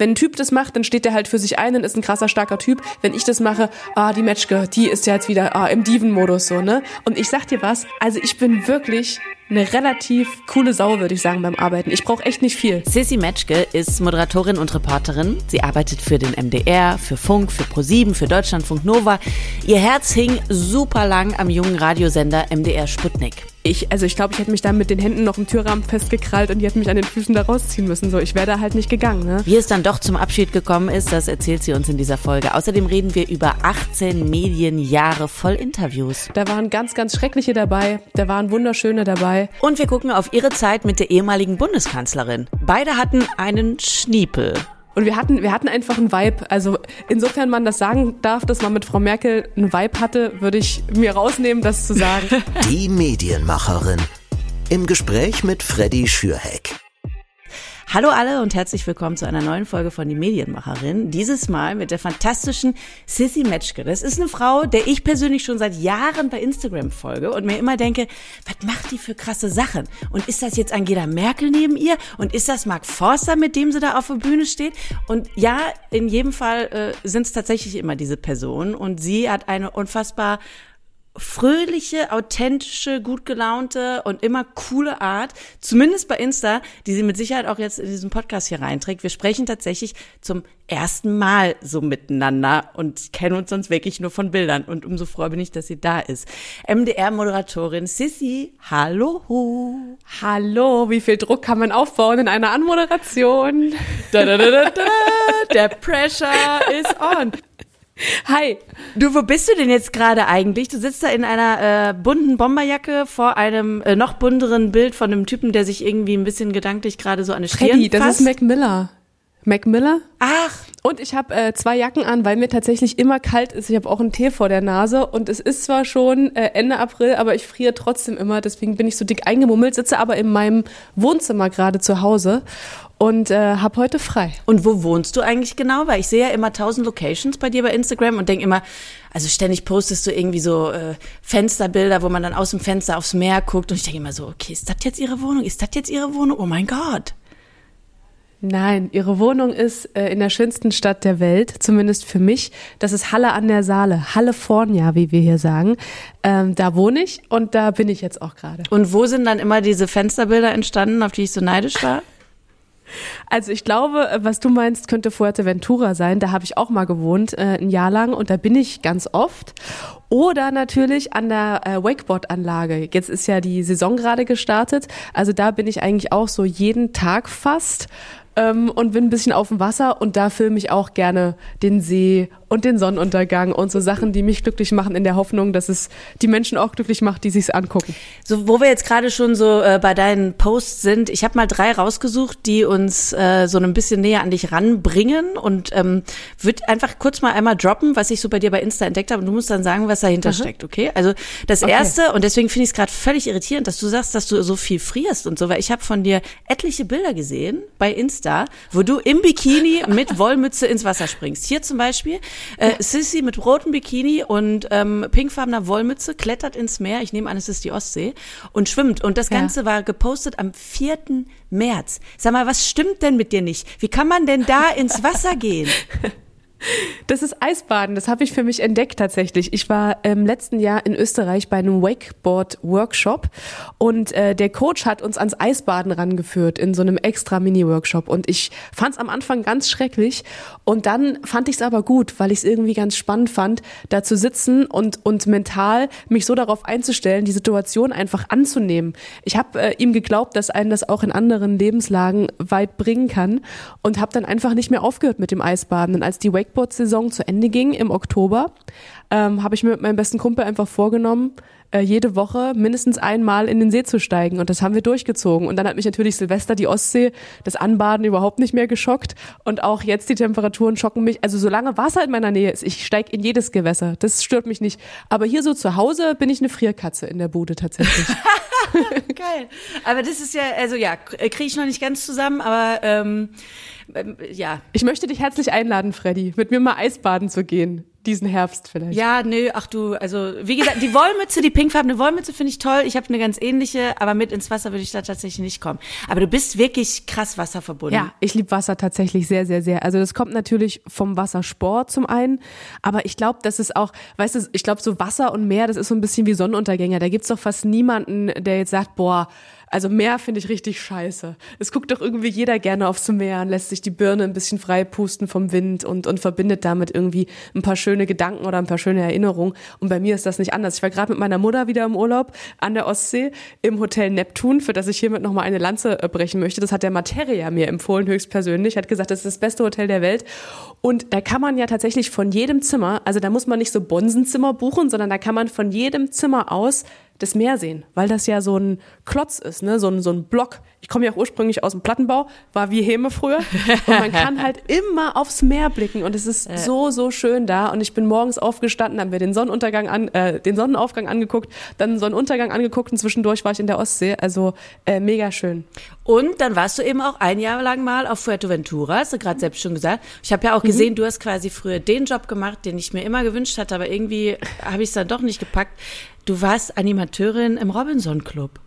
Wenn ein Typ das macht, dann steht der halt für sich ein und ist ein krasser, starker Typ. Wenn ich das mache, ah, die Matchke, die ist ja jetzt wieder ah, im Diven-Modus so, ne? Und ich sag dir was, also ich bin wirklich eine relativ coole Sau, würde ich sagen, beim Arbeiten. Ich brauche echt nicht viel. Sissy Metzke ist Moderatorin und Reporterin. Sie arbeitet für den MDR, für Funk, für ProSieben, für Deutschlandfunk Nova. Ihr Herz hing super lang am jungen Radiosender MDR Sputnik. Ich, also ich glaube, ich hätte mich da mit den Händen noch im Türrahmen festgekrallt und die hätten mich an den Füßen da rausziehen müssen. So, ich wäre da halt nicht gegangen. Ne? Wie es dann doch zum Abschied gekommen ist, das erzählt sie uns in dieser Folge. Außerdem reden wir über 18 Medienjahre voll Interviews. Da waren ganz, ganz schreckliche dabei. Da waren wunderschöne dabei. Und wir gucken auf ihre Zeit mit der ehemaligen Bundeskanzlerin. Beide hatten einen Schniepel. Und wir hatten, wir hatten einfach einen Vibe. Also insofern man das sagen darf, dass man mit Frau Merkel einen Vibe hatte, würde ich mir rausnehmen, das zu sagen. Die Medienmacherin. Im Gespräch mit Freddy Schürheck. Hallo alle und herzlich willkommen zu einer neuen Folge von Die Medienmacherin. Dieses Mal mit der fantastischen Sissy Metzke. Das ist eine Frau, der ich persönlich schon seit Jahren bei Instagram folge und mir immer denke, was macht die für krasse Sachen? Und ist das jetzt Angela Merkel neben ihr? Und ist das Mark Forster, mit dem sie da auf der Bühne steht? Und ja, in jedem Fall äh, sind es tatsächlich immer diese Personen. Und sie hat eine unfassbar fröhliche, authentische, gut gelaunte und immer coole Art, zumindest bei Insta, die sie mit Sicherheit auch jetzt in diesem Podcast hier reinträgt. Wir sprechen tatsächlich zum ersten Mal so miteinander und kennen uns sonst wirklich nur von Bildern. Und umso froher bin ich, dass sie da ist. MDR-Moderatorin Sissy, hallo. Hallo, wie viel Druck kann man aufbauen in einer Anmoderation? Da, da, da, da, da. Der Pressure is on. Hi. Du, wo bist du denn jetzt gerade eigentlich? Du sitzt da in einer äh, bunten Bomberjacke vor einem äh, noch bunteren Bild von einem Typen, der sich irgendwie ein bisschen gedanklich gerade so an eine Stirn Freddy, das ist Mac Miller. Mac Miller? Ach, Und ich habe äh, zwei Jacken an, weil mir tatsächlich immer kalt ist. Ich habe auch einen Tee vor der Nase und es ist zwar schon äh, Ende April, aber ich friere trotzdem immer. Deswegen bin ich so dick eingemummelt, sitze aber in meinem Wohnzimmer gerade zu Hause und äh, habe heute frei. und wo wohnst du eigentlich genau? Weil ich sehe ja immer tausend Locations bei dir bei Instagram und denke immer, also ständig postest du irgendwie so äh, Fensterbilder, wo man dann aus dem Fenster aufs Meer guckt und ich denke immer so, okay, ist das jetzt ihre Wohnung? Ist das jetzt ihre Wohnung? Oh mein Gott. Nein, ihre Wohnung ist äh, in der schönsten Stadt der Welt, zumindest für mich. Das ist Halle an der Saale, Hallefornia, wie wir hier sagen. Ähm, da wohne ich und da bin ich jetzt auch gerade. Und wo sind dann immer diese Fensterbilder entstanden, auf die ich so neidisch war? Also ich glaube, äh, was du meinst, könnte Fuerteventura sein. Da habe ich auch mal gewohnt, äh, ein Jahr lang und da bin ich ganz oft. Oder natürlich an der äh, Wakeboard-Anlage. Jetzt ist ja die Saison gerade gestartet. Also da bin ich eigentlich auch so jeden Tag fast ähm, und bin ein bisschen auf dem Wasser und da filme ich auch gerne den See und den Sonnenuntergang und so Sachen, die mich glücklich machen, in der Hoffnung, dass es die Menschen auch glücklich macht, die sich's angucken. So, wo wir jetzt gerade schon so äh, bei deinen Posts sind, ich habe mal drei rausgesucht, die uns äh, so ein bisschen näher an dich ranbringen und ähm, würde einfach kurz mal einmal droppen, was ich so bei dir bei Insta entdeckt habe und du musst dann sagen, was dahinter steckt, okay? Also das Okay. erste und deswegen finde ich es gerade völlig irritierend, dass du sagst, dass du so viel frierst und so, weil ich habe von dir etliche Bilder gesehen bei Insta, wo du im Bikini mit Wollmütze ins Wasser springst. Hier zum Beispiel äh, Sissy mit rotem Bikini und ähm, pinkfarbener Wollmütze klettert ins Meer. Ich nehme an, es ist die Ostsee und schwimmt. Und das Ja. Ganze war gepostet am 4. März. Sag mal, was stimmt denn mit dir nicht? Wie kann man denn da ins Wasser gehen? Das ist Eisbaden, das habe ich für mich entdeckt tatsächlich. Ich war im letzten Jahr in Österreich bei einem Wakeboard-Workshop und äh, der Coach hat uns ans Eisbaden rangeführt in so einem extra Mini-Workshop und ich fand es am Anfang ganz schrecklich und dann fand ich es aber gut, weil ich es irgendwie ganz spannend fand, da zu sitzen und, und mental mich so darauf einzustellen, die Situation einfach anzunehmen. Ich habe äh, ihm geglaubt, dass einen das auch in anderen Lebenslagen weit bringen kann und habe dann einfach nicht mehr aufgehört mit dem Eisbaden. Und als die Wakeboard-Saison zu Ende ging im Oktober, ähm, habe ich mir mit meinem besten Kumpel einfach vorgenommen, äh, jede Woche mindestens einmal in den See zu steigen. Und das haben wir durchgezogen. Und dann hat mich natürlich Silvester die Ostsee, das Anbaden überhaupt nicht mehr geschockt. Und auch jetzt die Temperaturen schocken mich. Also solange Wasser in meiner Nähe ist, ich steige in jedes Gewässer. Das stört mich nicht. Aber hier so zu Hause bin ich eine Frierkatze in der Bude tatsächlich. Geil. Aber das ist ja, also ja, kriege ich noch nicht ganz zusammen, aber ähm, ähm, ja. Ich möchte dich herzlich einladen, Freddy, mit mir mal Eisbaden zu gehen. Diesen Herbst vielleicht. Ja, nö, ach du, also wie gesagt, die Wollmütze, die pinkfarbene Wollmütze finde ich toll. Ich habe eine ganz ähnliche, aber mit ins Wasser würde ich da tatsächlich nicht kommen. Aber du bist wirklich krass wasserverbunden. Ja, ich liebe Wasser tatsächlich sehr, sehr, sehr. Also das kommt natürlich vom Wassersport zum einen, aber ich glaube, das ist auch, weißt du, ich glaube, so Wasser und Meer, das ist so ein bisschen wie Sonnenuntergänger. Da gibt's doch fast niemanden, der jetzt sagt, boah, also Meer finde ich richtig scheiße. Es guckt doch irgendwie jeder gerne aufs Meer und lässt sich die Birne ein bisschen frei pusten vom Wind und, und verbindet damit irgendwie ein paar schöne Gedanken oder ein paar schöne Erinnerungen. Und bei mir ist das nicht anders. Ich war gerade mit meiner Mutter wieder im Urlaub an der Ostsee im Hotel Neptun, für das ich hiermit nochmal eine Lanze äh, brechen möchte. Das hat der Materia mir empfohlen, höchstpersönlich. Hat gesagt, das ist das beste Hotel der Welt. Und da kann man ja tatsächlich von jedem Zimmer, also da muss man nicht so Bonsenzimmer buchen, sondern da kann man von jedem Zimmer aus das Meer sehen, weil das ja so ein Klotz ist, ne? so, ein, so ein Block. Ich komme ja auch ursprünglich aus dem Plattenbau, war wie Heme früher. Und man kann halt immer aufs Meer blicken und es ist äh. so, so schön da. Und ich bin morgens aufgestanden, haben wir den Sonnenuntergang an, äh, den Sonnenaufgang angeguckt, dann den Sonnenuntergang angeguckt und zwischendurch war ich in der Ostsee. Also äh, mega schön. Und dann warst du eben auch ein Jahr lang mal auf Fuerteventura, hast du gerade selbst schon gesagt. Ich habe ja auch mhm. gesehen, mhm. du hast quasi früher den Job gemacht, den ich mir immer gewünscht hatte, aber irgendwie habe ich es dann doch nicht gepackt. Du warst Animateurin im Robinson Club.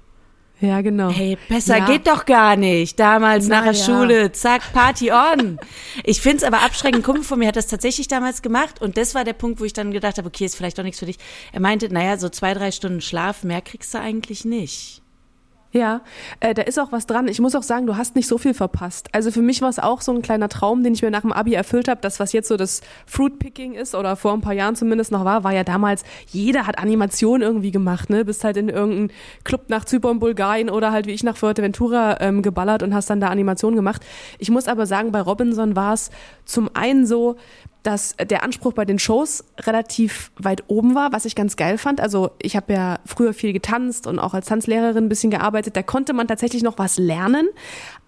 Ja, genau. Hey, besser ja. geht doch gar nicht. Damals Na, nach der ja. Schule, zack, Party on. Ich find's aber abschreckend. Kumpel von mir hat das tatsächlich damals gemacht und das war der Punkt, wo ich dann gedacht habe, okay, ist vielleicht doch nichts für dich. Er meinte, naja, so zwei, drei Stunden Schlaf, mehr kriegst du eigentlich nicht. Ja, äh, da ist auch was dran. Ich muss auch sagen, du hast nicht so viel verpasst. Also für mich war es auch so ein kleiner Traum, den ich mir nach dem Abi erfüllt habe. Das, was jetzt so das Fruitpicking ist oder vor ein paar Jahren zumindest noch war, war ja damals, jeder hat Animation irgendwie gemacht. Ne? Bist halt in irgendeinem Club nach Zypern, Bulgarien oder halt wie ich nach Fuerteventura ähm, geballert und hast dann da Animation gemacht. Ich muss aber sagen, bei Robinson war es zum einen so, dass der Anspruch bei den Shows relativ weit oben war, was ich ganz geil fand. Also ich habe ja früher viel getanzt und auch als Tanzlehrerin ein bisschen gearbeitet. Da konnte man tatsächlich noch was lernen.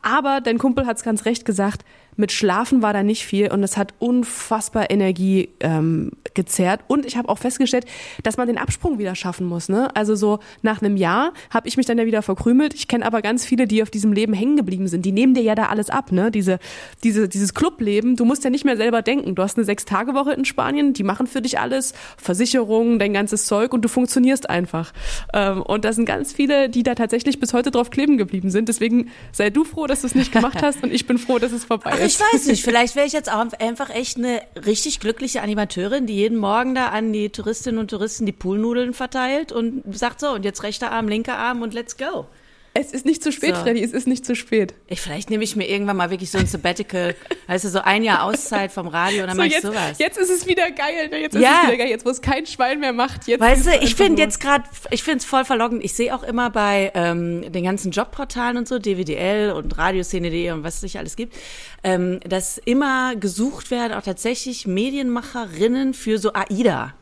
Aber dein Kumpel hat es ganz recht gesagt, mit Schlafen war da nicht viel und es hat unfassbar Energie ähm, gezerrt. Und ich habe auch festgestellt, dass man den Absprung wieder schaffen muss. Ne? Also so nach einem Jahr habe ich mich dann ja wieder verkrümelt. Ich kenne aber ganz viele, die auf diesem Leben hängen geblieben sind. Die nehmen dir ja da alles ab. Ne? Diese, diese, dieses Clubleben, du musst ja nicht mehr selber denken. Du hast eine Sechs-Tage-Woche in Spanien, die machen für dich alles, Versicherungen, dein ganzes Zeug und du funktionierst einfach. Ähm, und da sind ganz viele, die da tatsächlich bis heute drauf kleben geblieben sind. Deswegen sei du froh, dass du es nicht gemacht hast und ich bin froh, dass es vorbei ist ich weiß nicht. Vielleicht wäre ich jetzt auch einfach echt eine richtig glückliche Animateurin, die jeden Morgen da an die Touristinnen und Touristen die Poolnudeln verteilt und sagt so, und jetzt rechter Arm, linker Arm und let's go. Es ist nicht zu spät, so. Freddy, es ist nicht zu spät. Ich, vielleicht nehme ich mir irgendwann mal wirklich so ein Sabbatical, weißt du, so ein Jahr Auszeit vom Radio und dann so, mache ich sowas. Jetzt ist es wieder geil, ne? Jetzt ist ja. es wieder geil, jetzt wo es kein Schwein mehr macht. Jetzt weißt du, ich finde jetzt gerade, ich finde es voll verlockend. Ich sehe auch immer bei ähm, den ganzen Jobportalen und so, DWDL und Radioszene.de und was es sich alles gibt, ähm, dass immer gesucht werden, auch tatsächlich Medienmacherinnen für so AIDA.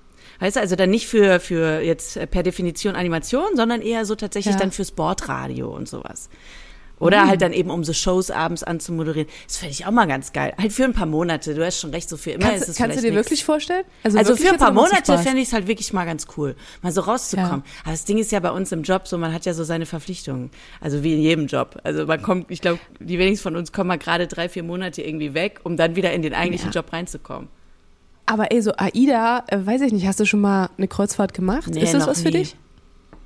Weißt du, also dann nicht für, für jetzt per Definition Animation, sondern eher so tatsächlich ja. dann für Sportradio und sowas. Oder mhm. halt dann eben, um so Shows abends anzumoderieren. Das fände ich auch mal ganz geil. Halt für ein paar Monate. Du hast schon recht, so für immer kannst, ist es Kannst du dir nix. wirklich vorstellen? Also, also für ein paar Monate fände ich es halt wirklich mal ganz cool, mal so rauszukommen. Ja. Aber das Ding ist ja bei uns im Job so, man hat ja so seine Verpflichtungen. Also wie in jedem Job. Also man kommt, ich glaube, die wenigsten von uns kommen mal gerade drei, vier Monate irgendwie weg, um dann wieder in den eigentlichen ja. Job reinzukommen. Aber ey, so AIDA, äh, weiß ich nicht, hast du schon mal eine Kreuzfahrt gemacht? Nee, ist das was nie. für dich?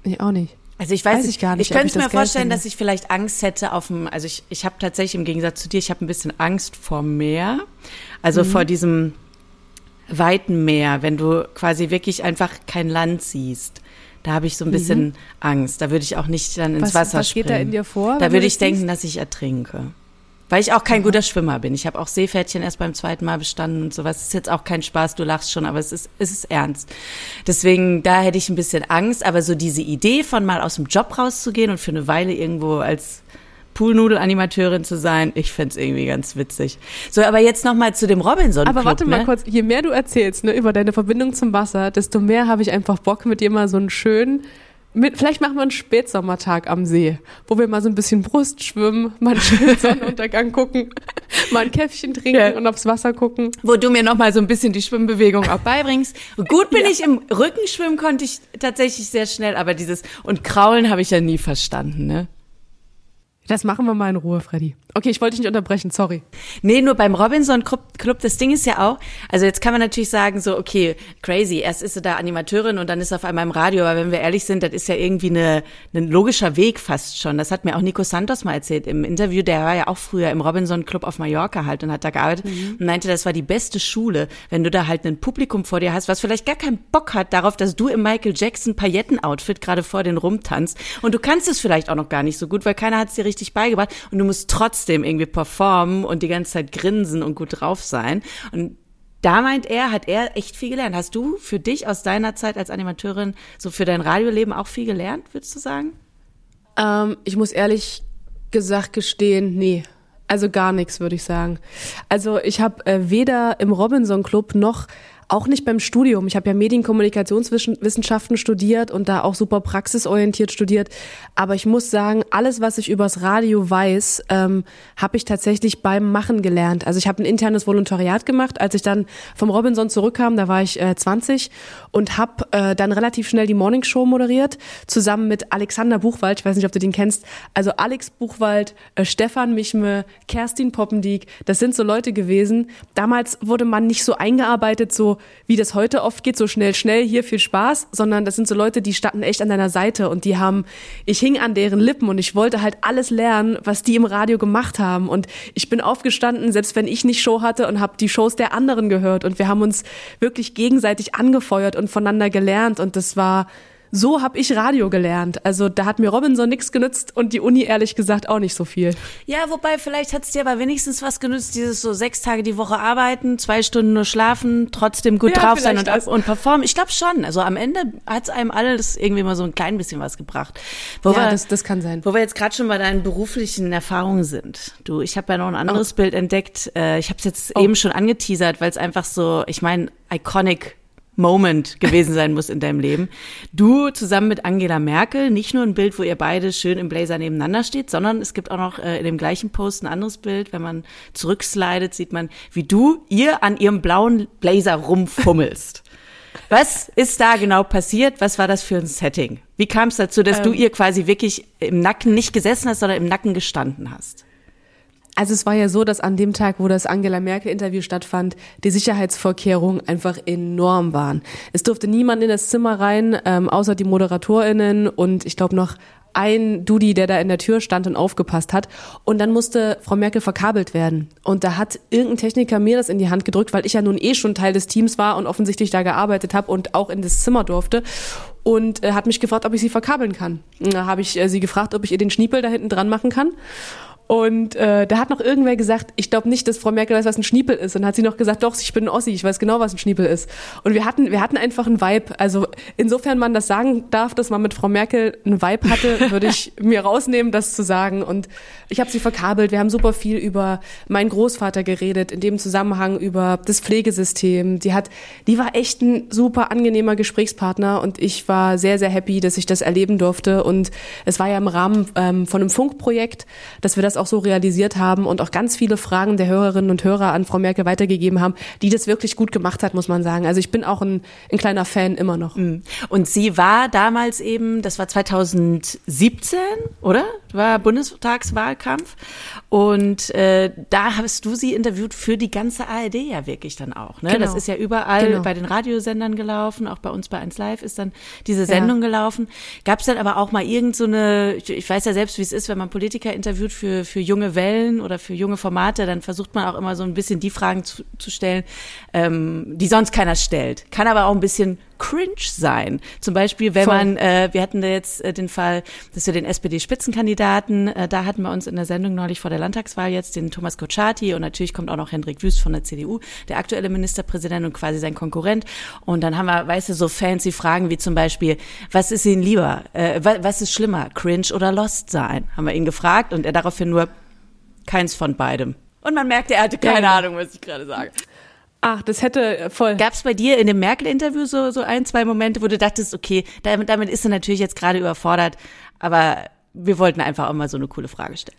Nee, auch nicht. Also ich weiß, weiß ich gar nicht. Ich könnte mir vorstellen, dass ich vielleicht Angst hätte auf dem, also ich, ich habe tatsächlich im Gegensatz zu dir, ich habe ein bisschen Angst vor Meer. Also mhm. vor diesem weiten Meer, wenn du quasi wirklich einfach kein Land siehst. Da habe ich so ein bisschen mhm. Angst. Da würde ich auch nicht dann ins was, Wasser was springen. Was geht da in dir vor? Da würde ich denken, dass ich ertrinke. Weil ich auch kein guter Schwimmer bin. Ich habe auch Seepferdchen erst beim zweiten Mal bestanden und sowas. Es ist jetzt auch kein Spaß, du lachst schon, aber es ist, es ist ernst. Deswegen, da hätte ich ein bisschen Angst. Aber so diese Idee von mal aus dem Job rauszugehen und für eine Weile irgendwo als Poolnudel-Animateurin zu sein, ich fände irgendwie ganz witzig. So, aber jetzt nochmal zu dem Robinson. Aber warte ne? mal kurz, je mehr du erzählst ne, über deine Verbindung zum Wasser, desto mehr habe ich einfach Bock, mit dir mal so einen schönen mit, vielleicht machen wir einen Spätsommertag am See, wo wir mal so ein bisschen Brust schwimmen, mal einen schönen Sonnenuntergang gucken, mal ein Käffchen trinken ja. und aufs Wasser gucken. Wo du mir noch mal so ein bisschen die Schwimmbewegung auch beibringst. Gut bin ja. ich im Rückenschwimmen konnte ich tatsächlich sehr schnell, aber dieses und Kraulen habe ich ja nie verstanden, ne? Das machen wir mal in Ruhe, Freddy. Okay, ich wollte dich nicht unterbrechen, sorry. Nee, nur beim Robinson Club, das Ding ist ja auch, also jetzt kann man natürlich sagen so, okay, crazy, erst ist sie da Animateurin und dann ist sie auf einmal im Radio, aber wenn wir ehrlich sind, das ist ja irgendwie eine, ein logischer Weg fast schon. Das hat mir auch Nico Santos mal erzählt im Interview, der war ja auch früher im Robinson Club auf Mallorca halt und hat da gearbeitet mhm. und meinte, das war die beste Schule, wenn du da halt ein Publikum vor dir hast, was vielleicht gar keinen Bock hat darauf, dass du im Michael Jackson Pailletten-Outfit gerade vor den rumtanzt und du kannst es vielleicht auch noch gar nicht so gut, weil keiner hat es dir richtig beigebracht und du musst trotzdem trotzdem irgendwie performen und die ganze Zeit grinsen und gut drauf sein. Und da meint er, hat er echt viel gelernt. Hast du für dich aus deiner Zeit als Animateurin so für dein Radioleben auch viel gelernt, würdest du sagen? Ähm, ich muss ehrlich gesagt gestehen, nee. Also gar nichts, würde ich sagen. Also ich habe äh, weder im Robinson Club noch auch nicht beim Studium. Ich habe ja Medienkommunikationswissenschaften studiert und da auch super praxisorientiert studiert. Aber ich muss sagen, alles, was ich übers Radio weiß, ähm, habe ich tatsächlich beim Machen gelernt. Also ich habe ein internes Volontariat gemacht, als ich dann vom Robinson zurückkam, da war ich äh, 20 und habe äh, dann relativ schnell die Morning Show moderiert, zusammen mit Alexander Buchwald. Ich weiß nicht, ob du den kennst. Also Alex Buchwald, äh, Stefan Michme, Kerstin Poppendiek, das sind so Leute gewesen. Damals wurde man nicht so eingearbeitet, so wie das heute oft geht, so schnell, schnell, hier viel Spaß, sondern das sind so Leute, die standen echt an deiner Seite und die haben, ich hing an deren Lippen und ich wollte halt alles lernen, was die im Radio gemacht haben. Und ich bin aufgestanden, selbst wenn ich nicht Show hatte und habe die Shows der anderen gehört. Und wir haben uns wirklich gegenseitig angefeuert und voneinander gelernt. Und das war so habe ich Radio gelernt. Also da hat mir Robinson nichts genützt und die Uni ehrlich gesagt auch nicht so viel. Ja, wobei vielleicht hat es dir aber wenigstens was genützt, dieses so sechs Tage die Woche arbeiten, zwei Stunden nur schlafen, trotzdem gut ja, drauf sein und, und performen. Ich glaube schon. Also am Ende hat es einem alles irgendwie mal so ein klein bisschen was gebracht. Wo ja, wir, das, das kann sein. Wo wir jetzt gerade schon bei deinen beruflichen Erfahrungen sind. Du, ich habe ja noch ein anderes oh. Bild entdeckt. Äh, ich habe es jetzt oh. eben schon angeteasert, weil es einfach so, ich meine, iconic Moment gewesen sein muss in deinem Leben. Du zusammen mit Angela Merkel, nicht nur ein Bild, wo ihr beide schön im Blazer nebeneinander steht, sondern es gibt auch noch äh, in dem gleichen Post ein anderes Bild. Wenn man zurückslidet, sieht man, wie du ihr an ihrem blauen Blazer rumfummelst. Was ist da genau passiert? Was war das für ein Setting? Wie kam es dazu, dass ähm, du ihr quasi wirklich im Nacken nicht gesessen hast, sondern im Nacken gestanden hast? Also es war ja so, dass an dem Tag, wo das Angela Merkel-Interview stattfand, die Sicherheitsvorkehrungen einfach enorm waren. Es durfte niemand in das Zimmer rein, ähm, außer die ModeratorInnen und ich glaube noch ein Dudi, der da in der Tür stand und aufgepasst hat. Und dann musste Frau Merkel verkabelt werden. Und da hat irgendein Techniker mir das in die Hand gedrückt, weil ich ja nun eh schon Teil des Teams war und offensichtlich da gearbeitet habe und auch in das Zimmer durfte. Und äh, hat mich gefragt, ob ich sie verkabeln kann. Da habe ich äh, sie gefragt, ob ich ihr den Schniepel da hinten dran machen kann. Und äh, da hat noch irgendwer gesagt, ich glaube nicht, dass Frau Merkel weiß, was ein Schniepel ist. Und hat sie noch gesagt, doch, ich bin ein Ossi, ich weiß genau, was ein Schniepel ist. Und wir hatten, wir hatten einfach einen Vibe. Also insofern man das sagen darf, dass man mit Frau Merkel einen Vibe hatte, würde ich mir rausnehmen, das zu sagen. Und ich habe sie verkabelt. Wir haben super viel über meinen Großvater geredet, in dem Zusammenhang über das Pflegesystem. Die hat, die war echt ein super angenehmer Gesprächspartner und ich war sehr, sehr happy, dass ich das erleben durfte. Und es war ja im Rahmen ähm, von einem Funkprojekt, dass wir das auch so realisiert haben und auch ganz viele Fragen der Hörerinnen und Hörer an Frau Merkel weitergegeben haben, die das wirklich gut gemacht hat, muss man sagen. Also ich bin auch ein, ein kleiner Fan immer noch. Mhm. Und sie war damals eben, das war 2017, oder? War Bundestagswahlkampf. Und äh, da hast du sie interviewt für die ganze ARD ja wirklich dann auch. Ne? Genau. Das ist ja überall genau. bei den Radiosendern gelaufen, auch bei uns bei 1 Live ist dann diese Sendung ja. gelaufen. Gab es dann aber auch mal irgend so eine, ich, ich weiß ja selbst, wie es ist, wenn man Politiker interviewt für, für junge Wellen oder für junge Formate, dann versucht man auch immer so ein bisschen die Fragen zu, zu stellen, ähm, die sonst keiner stellt. Kann aber auch ein bisschen cringe sein. Zum Beispiel, wenn Voll. man, äh, wir hatten da jetzt äh, den Fall, dass wir den SPD-Spitzenkandidaten, äh, da hatten wir uns in der Sendung neulich vor der Landtagswahl jetzt den Thomas Kotschati und natürlich kommt auch noch Hendrik Wüst von der CDU, der aktuelle Ministerpräsident und quasi sein Konkurrent. Und dann haben wir, weißt du, so fancy Fragen wie zum Beispiel, was ist Ihnen lieber? Äh, was ist schlimmer, cringe oder lost sein? Haben wir ihn gefragt und er daraufhin nur keins von beidem. Und man merkte, er hatte keine ja. Ahnung, was ich gerade sage. Ach, das hätte voll. Gab es bei dir in dem Merkel-Interview so, so ein, zwei Momente, wo du dachtest, okay, damit, damit ist er natürlich jetzt gerade überfordert, aber wir wollten einfach auch mal so eine coole Frage stellen.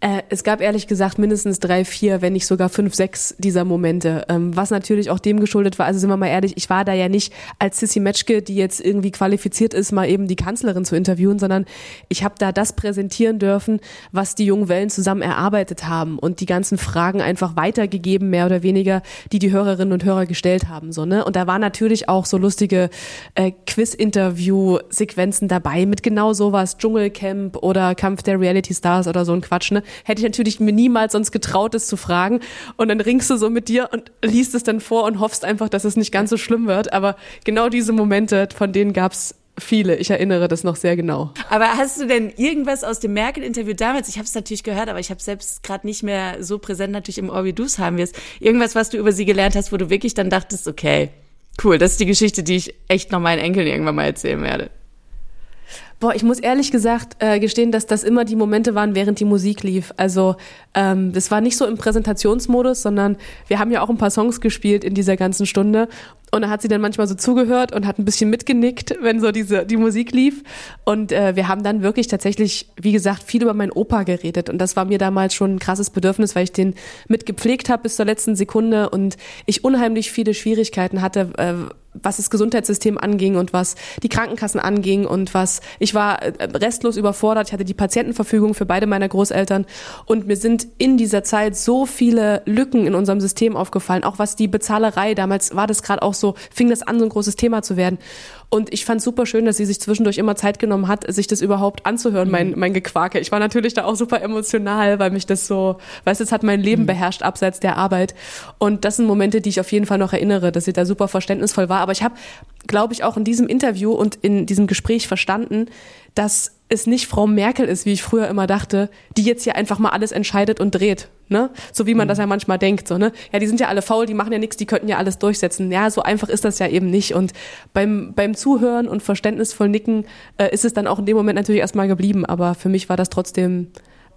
Äh, es gab ehrlich gesagt mindestens drei, vier, wenn nicht sogar fünf, sechs dieser Momente. Ähm, was natürlich auch dem geschuldet war, also sind wir mal ehrlich, ich war da ja nicht als Sissy Metzke, die jetzt irgendwie qualifiziert ist, mal eben die Kanzlerin zu interviewen, sondern ich habe da das präsentieren dürfen, was die jungen Wellen zusammen erarbeitet haben und die ganzen Fragen einfach weitergegeben, mehr oder weniger, die die Hörerinnen und Hörer gestellt haben. So, ne? Und da war natürlich auch so lustige äh, Quiz-Interview-Sequenzen dabei mit genau sowas, Dschungelcamp oder Kampf der Reality Stars oder so ein Quatsch. Ne? Hätte ich natürlich mir niemals sonst getraut, es zu fragen. Und dann ringst du so mit dir und liest es dann vor und hoffst einfach, dass es nicht ganz so schlimm wird. Aber genau diese Momente, von denen gab's viele. Ich erinnere das noch sehr genau. Aber hast du denn irgendwas aus dem Merkel-Interview damals? Ich habe es natürlich gehört, aber ich habe selbst gerade nicht mehr so präsent natürlich im Ohr, wie du es haben wirst. Irgendwas, was du über sie gelernt hast, wo du wirklich dann dachtest, okay, cool, das ist die Geschichte, die ich echt noch meinen Enkeln irgendwann mal erzählen werde. Boah, ich muss ehrlich gesagt äh, gestehen, dass das immer die Momente waren, während die Musik lief. Also ähm, das war nicht so im Präsentationsmodus, sondern wir haben ja auch ein paar Songs gespielt in dieser ganzen Stunde. Und da hat sie dann manchmal so zugehört und hat ein bisschen mitgenickt, wenn so diese die Musik lief. Und äh, wir haben dann wirklich tatsächlich, wie gesagt, viel über meinen Opa geredet. Und das war mir damals schon ein krasses Bedürfnis, weil ich den mitgepflegt habe bis zur letzten Sekunde und ich unheimlich viele Schwierigkeiten hatte. Äh, was das Gesundheitssystem anging und was die Krankenkassen anging und was ich war äh, restlos überfordert. Ich hatte die Patientenverfügung für beide meiner Großeltern und mir sind in dieser Zeit so viele Lücken in unserem System aufgefallen, auch was die Bezahlerei damals war das gerade auch so, fing das an so ein großes Thema zu werden. Und ich fand super schön, dass sie sich zwischendurch immer Zeit genommen hat, sich das überhaupt anzuhören, mein, mhm. mein Gequake. Ich war natürlich da auch super emotional, weil mich das so, weißt du, es hat mein Leben mhm. beherrscht abseits der Arbeit. Und das sind Momente, die ich auf jeden Fall noch erinnere, dass sie da super verständnisvoll war. Aber ich habe, glaube ich, auch in diesem Interview und in diesem Gespräch verstanden, dass es nicht Frau Merkel ist, wie ich früher immer dachte, die jetzt hier einfach mal alles entscheidet und dreht, ne? So wie man mhm. das ja manchmal denkt, so, ne? Ja, die sind ja alle faul, die machen ja nichts, die könnten ja alles durchsetzen. Ja, so einfach ist das ja eben nicht. Und beim, beim Zuhören und verständnisvoll Nicken äh, ist es dann auch in dem Moment natürlich erstmal geblieben. Aber für mich war das trotzdem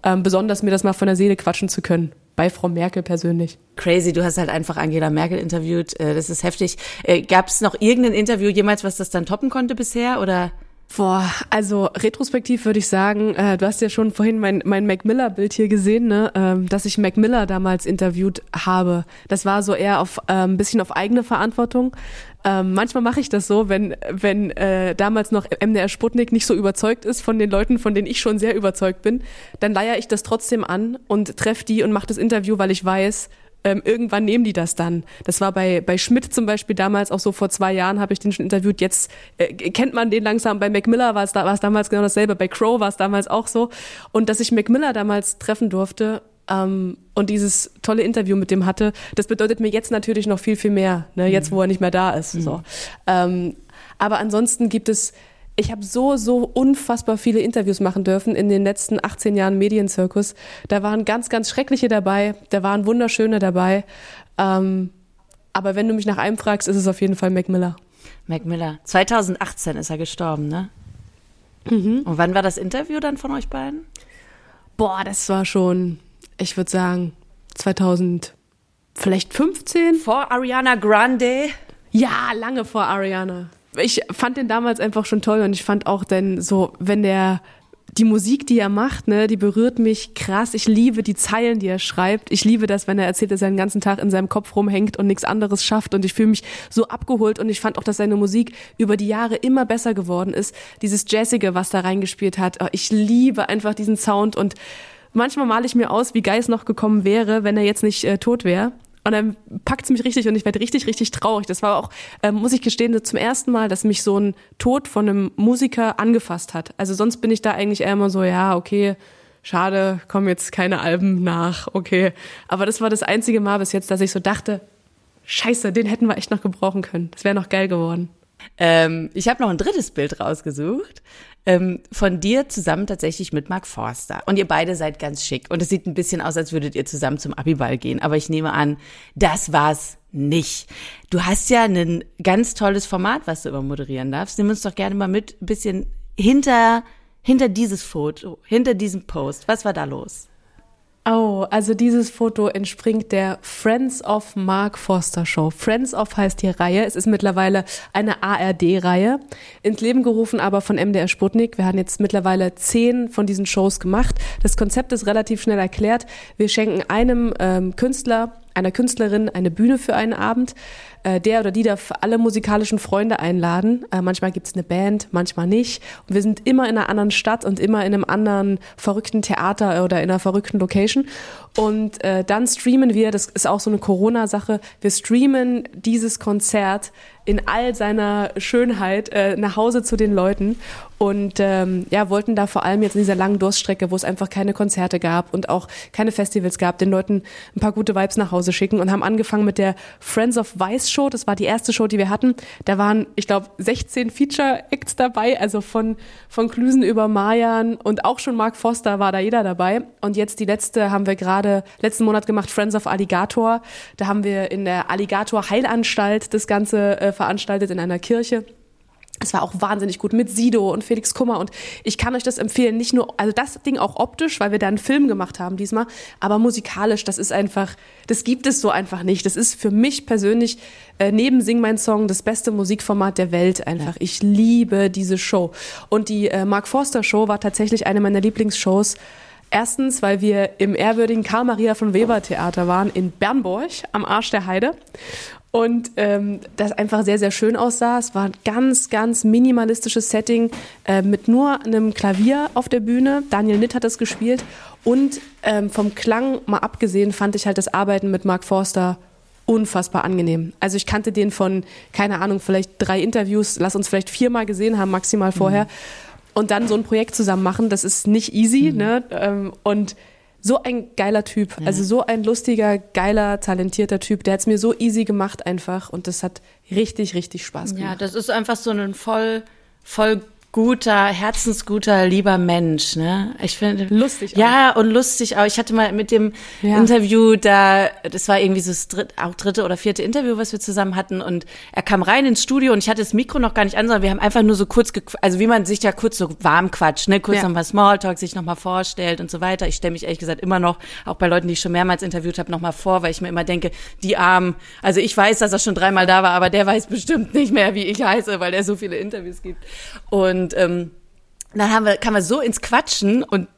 ähm, besonders, mir das mal von der Seele quatschen zu können bei Frau Merkel persönlich. Crazy, du hast halt einfach Angela Merkel interviewt. Äh, das ist heftig. Äh, Gab es noch irgendein Interview jemals, was das dann toppen konnte bisher? Oder? Boah, also retrospektiv würde ich sagen, äh, du hast ja schon vorhin mein, mein Mac Miller-Bild hier gesehen, ne? ähm, dass ich Mac Miller damals interviewt habe. Das war so eher auf äh, ein bisschen auf eigene Verantwortung. Ähm, manchmal mache ich das so, wenn, wenn äh, damals noch MDR Sputnik nicht so überzeugt ist von den Leuten, von denen ich schon sehr überzeugt bin, dann leier ich das trotzdem an und treffe die und mache das Interview, weil ich weiß, ähm, irgendwann nehmen die das dann. Das war bei, bei Schmidt zum Beispiel damals auch so vor zwei Jahren habe ich den schon interviewt. Jetzt äh, kennt man den langsam. Bei Mac Miller war es da, war es damals genau dasselbe. Bei Crow war es damals auch so. Und dass ich Mac Miller damals treffen durfte ähm, und dieses tolle Interview mit dem hatte, das bedeutet mir jetzt natürlich noch viel, viel mehr. Ne? Jetzt, wo er nicht mehr da ist. Mhm. So. Ähm, aber ansonsten gibt es ich habe so, so unfassbar viele Interviews machen dürfen in den letzten 18 Jahren Medienzirkus. Da waren ganz, ganz schreckliche dabei, da waren wunderschöne dabei. Ähm, aber wenn du mich nach einem fragst, ist es auf jeden Fall Mac Miller. Mac Miller. 2018 ist er gestorben, ne? Mhm. Und wann war das Interview dann von euch beiden? Boah, das war schon, ich würde sagen, 2000, vielleicht 15. Vor Ariana Grande? Ja, lange vor Ariana ich fand den damals einfach schon toll und ich fand auch denn so, wenn der die Musik, die er macht, ne, die berührt mich krass. Ich liebe die Zeilen, die er schreibt. Ich liebe das, wenn er erzählt, dass er den ganzen Tag in seinem Kopf rumhängt und nichts anderes schafft. Und ich fühle mich so abgeholt. Und ich fand auch, dass seine Musik über die Jahre immer besser geworden ist. Dieses Jazzige, was da reingespielt hat. Oh, ich liebe einfach diesen Sound. Und manchmal male ich mir aus, wie Geis noch gekommen wäre, wenn er jetzt nicht äh, tot wäre. Und dann packt es mich richtig und ich werde richtig, richtig traurig. Das war auch, äh, muss ich gestehen, zum ersten Mal, dass mich so ein Tod von einem Musiker angefasst hat. Also sonst bin ich da eigentlich eher immer so, ja, okay, schade, kommen jetzt keine Alben nach, okay. Aber das war das einzige Mal bis jetzt, dass ich so dachte, scheiße, den hätten wir echt noch gebrauchen können. Das wäre noch geil geworden. Ähm, ich habe noch ein drittes Bild rausgesucht ähm, von dir zusammen tatsächlich mit Mark Forster. Und ihr beide seid ganz schick. Und es sieht ein bisschen aus, als würdet ihr zusammen zum Abiball gehen. Aber ich nehme an, das war's nicht. Du hast ja ein ganz tolles Format, was du immer moderieren darfst. Nimm uns doch gerne mal mit ein bisschen hinter, hinter dieses Foto, hinter diesem Post. Was war da los? Oh, also dieses Foto entspringt der Friends of Mark Forster Show. Friends of heißt die Reihe. Es ist mittlerweile eine ARD-Reihe. Ins Leben gerufen aber von MDR Sputnik. Wir haben jetzt mittlerweile zehn von diesen Shows gemacht. Das Konzept ist relativ schnell erklärt. Wir schenken einem ähm, Künstler einer Künstlerin eine Bühne für einen Abend. Äh, der oder die darf alle musikalischen Freunde einladen. Äh, manchmal gibt's eine Band, manchmal nicht. Und wir sind immer in einer anderen Stadt und immer in einem anderen verrückten Theater oder in einer verrückten Location. Und äh, dann streamen wir, das ist auch so eine Corona-Sache, wir streamen dieses Konzert in all seiner Schönheit äh, nach Hause zu den Leuten und ähm, ja wollten da vor allem jetzt in dieser langen Durststrecke, wo es einfach keine Konzerte gab und auch keine Festivals gab, den Leuten ein paar gute Vibes nach Hause schicken und haben angefangen mit der Friends of Vice Show. Das war die erste Show, die wir hatten. Da waren, ich glaube, 16 Feature Acts dabei, also von von Klüsen über Mayan und auch schon Mark Foster war da jeder dabei. Und jetzt die letzte haben wir gerade letzten Monat gemacht, Friends of Alligator. Da haben wir in der Alligator Heilanstalt das Ganze äh, veranstaltet in einer Kirche. Es war auch wahnsinnig gut mit Sido und Felix Kummer und ich kann euch das empfehlen, nicht nur, also das Ding auch optisch, weil wir da einen Film gemacht haben diesmal, aber musikalisch, das ist einfach, das gibt es so einfach nicht. Das ist für mich persönlich äh, neben Sing mein Song das beste Musikformat der Welt einfach. Ich liebe diese Show. Und die äh, Mark Forster Show war tatsächlich eine meiner Lieblingsshows. Erstens, weil wir im ehrwürdigen Karl Maria von Weber Theater waren in Bernburg am Arsch der Heide und ähm, das einfach sehr, sehr schön aussah. Es war ein ganz, ganz minimalistisches Setting äh, mit nur einem Klavier auf der Bühne. Daniel Nitt hat das gespielt. Und ähm, vom Klang mal abgesehen fand ich halt das Arbeiten mit Mark Forster unfassbar angenehm. Also ich kannte den von, keine Ahnung, vielleicht drei Interviews, lass uns vielleicht viermal gesehen haben, maximal vorher. Mhm. Und dann so ein Projekt zusammen machen, das ist nicht easy. Mhm. Ne? Ähm, und so ein geiler Typ, ja. also so ein lustiger, geiler, talentierter Typ. Der hat es mir so easy gemacht einfach und das hat richtig, richtig Spaß gemacht. Ja, das ist einfach so ein voll, voll guter, herzensguter, lieber Mensch, ne? Ich finde lustig. Auch. Ja und lustig auch. Ich hatte mal mit dem ja. Interview da, das war irgendwie so das dritte, auch dritte oder vierte Interview, was wir zusammen hatten und er kam rein ins Studio und ich hatte das Mikro noch gar nicht an, sondern wir haben einfach nur so kurz, also wie man sich ja kurz so warm quatscht, ne? Kurz ja. nochmal Smalltalk, sich nochmal vorstellt und so weiter. Ich stelle mich ehrlich gesagt immer noch, auch bei Leuten, die ich schon mehrmals interviewt habe, nochmal vor, weil ich mir immer denke, die Armen, also ich weiß, dass er schon dreimal da war, aber der weiß bestimmt nicht mehr, wie ich heiße, weil er so viele Interviews gibt. Und und ähm, dann haben wir, kam wir so ins Quatschen und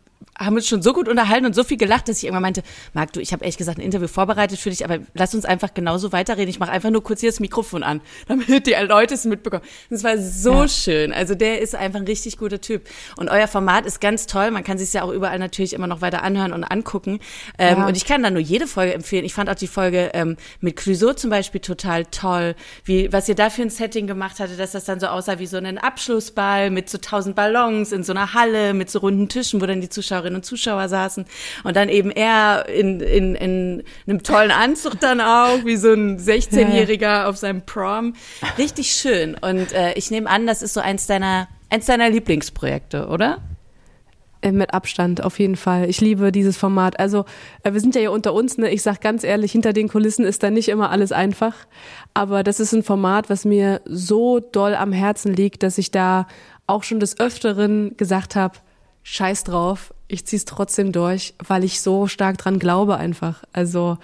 haben uns schon so gut unterhalten und so viel gelacht, dass ich irgendwann meinte, Marc, du, ich habe ehrlich gesagt ein Interview vorbereitet für dich, aber lass uns einfach genauso weiterreden. Ich mache einfach nur kurz hier das Mikrofon an, damit die Leute es mitbekommen. Das war so ja. schön. Also der ist einfach ein richtig guter Typ. Und euer Format ist ganz toll. Man kann sich ja auch überall natürlich immer noch weiter anhören und angucken. Ähm, ja. Und ich kann da nur jede Folge empfehlen. Ich fand auch die Folge ähm, mit Clouseau zum Beispiel total toll. Wie, was ihr da für ein Setting gemacht hatte, dass das dann so aussah wie so ein Abschlussball mit so tausend Ballons in so einer Halle mit so runden Tischen, wo dann die Zuschauerinnen Zuschauerinnen und Zuschauer saßen und dann eben er in, in, in einem tollen Anzug dann auch, wie so ein 16-Jähriger ja. auf seinem Prom. Richtig schön. Und äh, ich nehme an, das ist so eins deiner, eins deiner Lieblingsprojekte, oder? Äh, mit Abstand, auf jeden Fall. Ich liebe dieses Format. Also, äh, wir sind ja hier unter uns, ne? Ich sag ganz ehrlich, hinter den Kulissen ist da nicht immer alles einfach. Aber das ist ein Format, was mir so doll am Herzen liegt, dass ich da auch schon des Öfteren gesagt habe, scheiß drauf, ich zieh's trotzdem durch, weil ich so stark dran glaube einfach. Also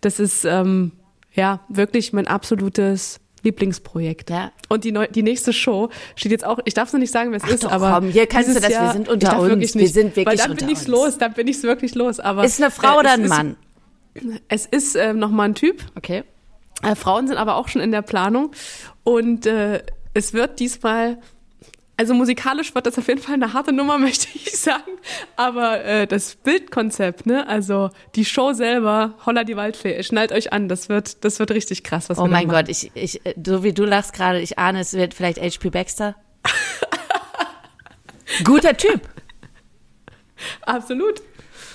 das ist ähm, ja wirklich mein absolutes Lieblingsprojekt. Ja. Und die, neu, die nächste Show steht jetzt auch, ich darf es noch nicht sagen, wer es ist, doch, aber. Komm, hier kannst du das, Jahr, wir sind unter uns. Nicht, wir sind wirklich weil dann bin ich's uns. los, dann bin ich's wirklich los. Aber ist eine Frau äh, oder ein Mann? Ist, es ist äh, nochmal ein Typ. Okay. Äh, Frauen sind aber auch schon in der Planung. Und äh, es wird diesmal also musikalisch wird das auf jeden Fall eine harte Nummer, möchte ich sagen. Aber äh, das Bildkonzept, ne, also die Show selber, Holla die Waldfee, schnallt euch an, das wird, das wird richtig krass. Was oh mein Gott, ich, ich, so wie du lachst gerade, ich ahne, es wird vielleicht HP Baxter. Guter Typ. Absolut.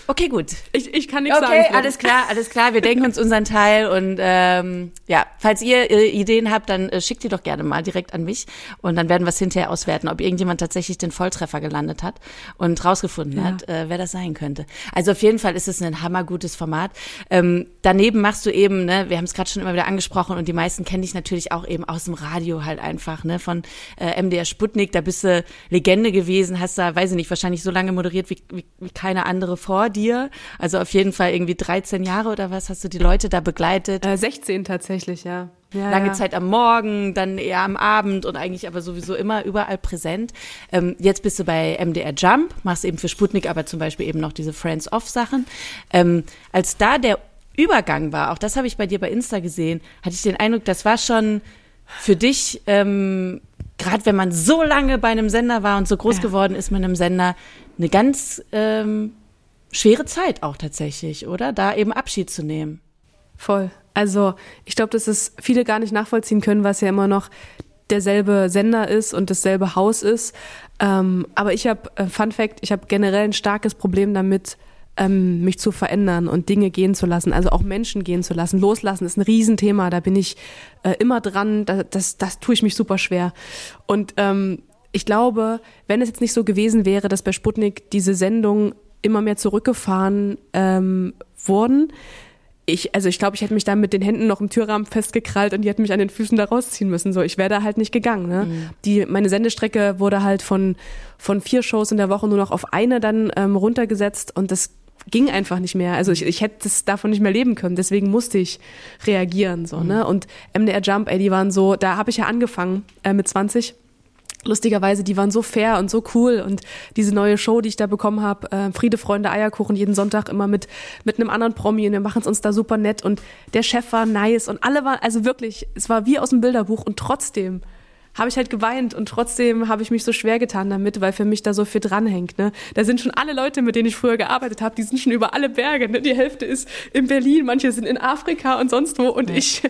Okay, gut. Ich, ich kann nichts okay, sagen. Okay, alles klar, alles klar. Wir denken uns unseren Teil und ähm, ja, falls ihr äh, Ideen habt, dann äh, schickt die doch gerne mal direkt an mich und dann werden wir es hinterher auswerten, ob irgendjemand tatsächlich den Volltreffer gelandet hat und rausgefunden ja. hat, äh, wer das sein könnte. Also auf jeden Fall ist es ein hammergutes Format. Ähm, daneben machst du eben, ne, wir haben es gerade schon immer wieder angesprochen und die meisten kennen dich natürlich auch eben aus dem Radio halt einfach, ne, von äh, MDR Sputnik. Da bist du Legende gewesen, hast da, weiß ich nicht, wahrscheinlich so lange moderiert wie, wie, wie keine andere vor dir. Also auf jeden Fall irgendwie 13 Jahre oder was hast du die Leute da begleitet? Äh, 16 tatsächlich, ja. ja Lange ja. Zeit am Morgen, dann eher am Abend und eigentlich aber sowieso immer überall präsent. Ähm, jetzt bist du bei MDR Jump, machst eben für Sputnik aber zum Beispiel eben noch diese Friends-Off-Sachen. Ähm, als da der Übergang war, auch das habe ich bei dir bei Insta gesehen, hatte ich den Eindruck, das war schon für dich, ähm, gerade wenn man so lange bei einem Sender war und so groß ja. geworden ist mit einem Sender, eine ganz ähm, schwere Zeit auch tatsächlich, oder? Da eben Abschied zu nehmen. Voll. Also ich glaube, dass es viele gar nicht nachvollziehen können, was ja immer noch derselbe Sender ist und dasselbe Haus ist. Ähm, aber ich habe, äh, Fun Fact, ich habe generell ein starkes Problem damit, ähm, mich zu verändern und Dinge gehen zu lassen, also auch Menschen gehen zu lassen. Loslassen ist ein Riesenthema, da bin ich äh, immer dran, das, das, das tue ich mich super schwer. Und ähm, ich glaube, wenn es jetzt nicht so gewesen wäre, dass bei Sputnik diese Sendungen immer mehr zurückgefahren ähm, wurden, ich, also ich glaube, ich hätte mich da mit den Händen noch im Türrahmen festgekrallt und die hätten mich an den Füßen da rausziehen müssen. So, ich wäre da halt nicht gegangen. Ne? Mhm. Die, meine Sendestrecke wurde halt von von vier Shows in der Woche nur noch auf eine dann ähm, runtergesetzt und das ging einfach nicht mehr. Also ich, ich hätte es davon nicht mehr leben können. Deswegen musste ich reagieren. So, ne? Und MDR Jump, ey, die waren so, da habe ich ja angefangen äh, mit 20 lustigerweise, die waren so fair und so cool. Und diese neue Show, die ich da bekommen habe, äh, Friede, Freunde, Eierkuchen, jeden Sonntag immer mit mit einem anderen Promi und wir machen es uns da super nett. Und der Chef war nice und alle waren, also wirklich, es war wie aus dem Bilderbuch und trotzdem habe ich halt geweint und trotzdem habe ich mich so schwer getan damit, weil für mich da so viel dranhängt. Ne? Da sind schon alle Leute, mit denen ich früher gearbeitet habe, die sind schon über alle Berge. Ne? Die Hälfte ist in Berlin, manche sind in Afrika und sonst wo. Und ja. ich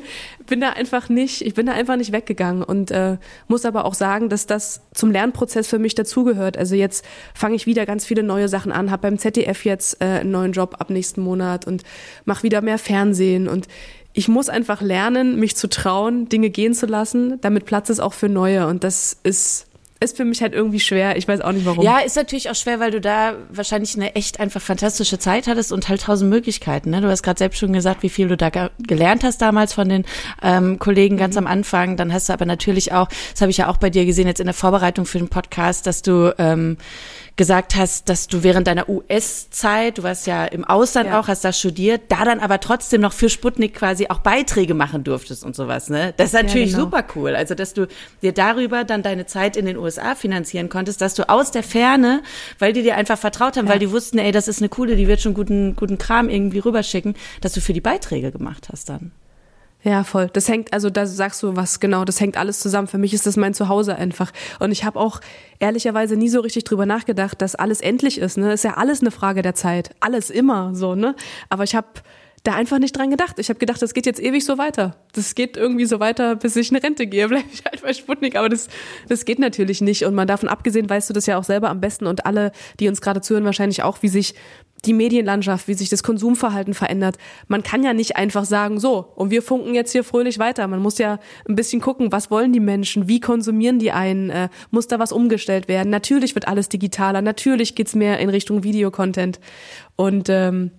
bin da einfach nicht, ich bin da einfach nicht weggegangen und äh, muss aber auch sagen, dass das zum Lernprozess für mich dazugehört. Also jetzt fange ich wieder ganz viele neue Sachen an, habe beim ZDF jetzt äh, einen neuen Job ab nächsten Monat und mache wieder mehr Fernsehen und ich muss einfach lernen, mich zu trauen, Dinge gehen zu lassen, damit Platz ist auch für neue. Und das ist ist für mich halt irgendwie schwer. Ich weiß auch nicht warum. Ja, ist natürlich auch schwer, weil du da wahrscheinlich eine echt einfach fantastische Zeit hattest und halt tausend Möglichkeiten. Ne? Du hast gerade selbst schon gesagt, wie viel du da gelernt hast damals von den ähm, Kollegen ganz mhm. am Anfang. Dann hast du aber natürlich auch, das habe ich ja auch bei dir gesehen jetzt in der Vorbereitung für den Podcast, dass du ähm, gesagt hast, dass du während deiner US-Zeit, du warst ja im Ausland ja. auch, hast da studiert, da dann aber trotzdem noch für Sputnik quasi auch Beiträge machen durftest und sowas, ne? Das ist natürlich ja, genau. super cool. Also, dass du dir darüber dann deine Zeit in den USA finanzieren konntest, dass du aus der Ferne, weil die dir einfach vertraut haben, ja. weil die wussten, ey, das ist eine coole, die wird schon guten, guten Kram irgendwie rüberschicken, dass du für die Beiträge gemacht hast dann. Ja, voll. Das hängt, also da sagst du was genau, das hängt alles zusammen. Für mich ist das mein Zuhause einfach. Und ich habe auch ehrlicherweise nie so richtig drüber nachgedacht, dass alles endlich ist. Ne? Ist ja alles eine Frage der Zeit. Alles immer so, ne? Aber ich habe da einfach nicht dran gedacht. Ich habe gedacht, das geht jetzt ewig so weiter. Das geht irgendwie so weiter, bis ich in Rente gehe. Bleibe ich halt bei Sputnik. Aber das, das geht natürlich nicht. Und man davon abgesehen, weißt du das ja auch selber am besten und alle, die uns gerade zuhören, wahrscheinlich auch, wie sich die Medienlandschaft, wie sich das Konsumverhalten verändert. Man kann ja nicht einfach sagen, so, und wir funken jetzt hier fröhlich weiter. Man muss ja ein bisschen gucken, was wollen die Menschen, wie konsumieren die einen, äh, muss da was umgestellt werden. Natürlich wird alles digitaler, natürlich geht's mehr in Richtung Videocontent. Und ähm,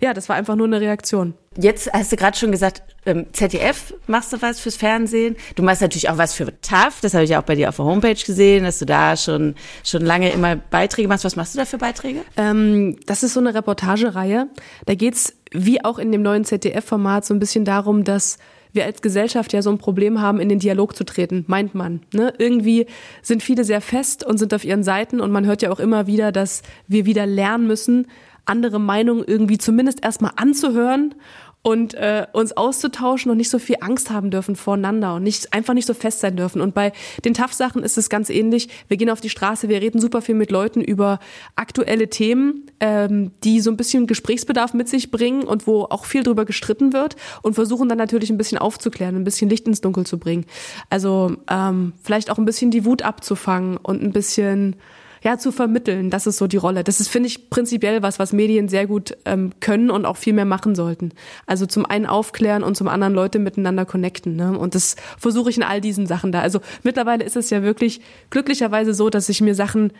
ja, das war einfach nur eine Reaktion. Jetzt hast du gerade schon gesagt, ähm, ZDF machst du was fürs Fernsehen. Du machst natürlich auch was für TAF. Das habe ich auch bei dir auf der Homepage gesehen, dass du da schon, schon lange immer Beiträge machst. Was machst du da für Beiträge? Ähm, das ist so eine Reportagereihe. Da geht's wie auch in dem neuen ZDF-Format so ein bisschen darum, dass wir als Gesellschaft ja so ein Problem haben, in den Dialog zu treten, meint man. Ne? Irgendwie sind viele sehr fest und sind auf ihren Seiten und man hört ja auch immer wieder, dass wir wieder lernen müssen, andere Meinungen irgendwie zumindest erstmal anzuhören und äh, uns auszutauschen und nicht so viel Angst haben dürfen voreinander und nicht einfach nicht so fest sein dürfen. Und bei den TAF-Sachen ist es ganz ähnlich. Wir gehen auf die Straße, wir reden super viel mit Leuten über aktuelle Themen, ähm, die so ein bisschen Gesprächsbedarf mit sich bringen und wo auch viel drüber gestritten wird und versuchen dann natürlich ein bisschen aufzuklären, ein bisschen Licht ins Dunkel zu bringen. Also ähm, vielleicht auch ein bisschen die Wut abzufangen und ein bisschen ja, zu vermitteln. Das ist so die Rolle. Das ist, finde ich, prinzipiell was, was Medien sehr gut ähm, können und auch viel mehr machen sollten. Also zum einen aufklären und zum anderen Leute miteinander connecten. Ne? Und das versuche ich in all diesen Sachen da. Also mittlerweile ist es ja wirklich glücklicherweise so, dass ich mir Sachen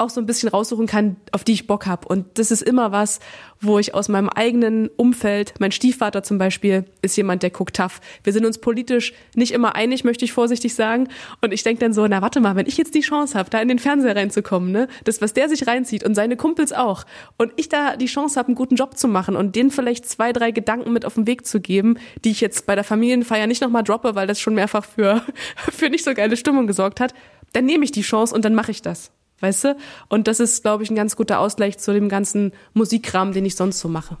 auch so ein bisschen raussuchen kann, auf die ich Bock habe. Und das ist immer was, wo ich aus meinem eigenen Umfeld, mein Stiefvater zum Beispiel, ist jemand, der guckt tough. Wir sind uns politisch nicht immer einig, möchte ich vorsichtig sagen. Und ich denke dann so, na warte mal, wenn ich jetzt die Chance habe, da in den Fernseher reinzukommen, ne, das, was der sich reinzieht und seine Kumpels auch, und ich da die Chance habe, einen guten Job zu machen und denen vielleicht zwei, drei Gedanken mit auf den Weg zu geben, die ich jetzt bei der Familienfeier nicht nochmal droppe, weil das schon mehrfach für, für nicht so geile Stimmung gesorgt hat, dann nehme ich die Chance und dann mache ich das weißt du? Und das ist, glaube ich, ein ganz guter Ausgleich zu dem ganzen Musikkram, den ich sonst so mache.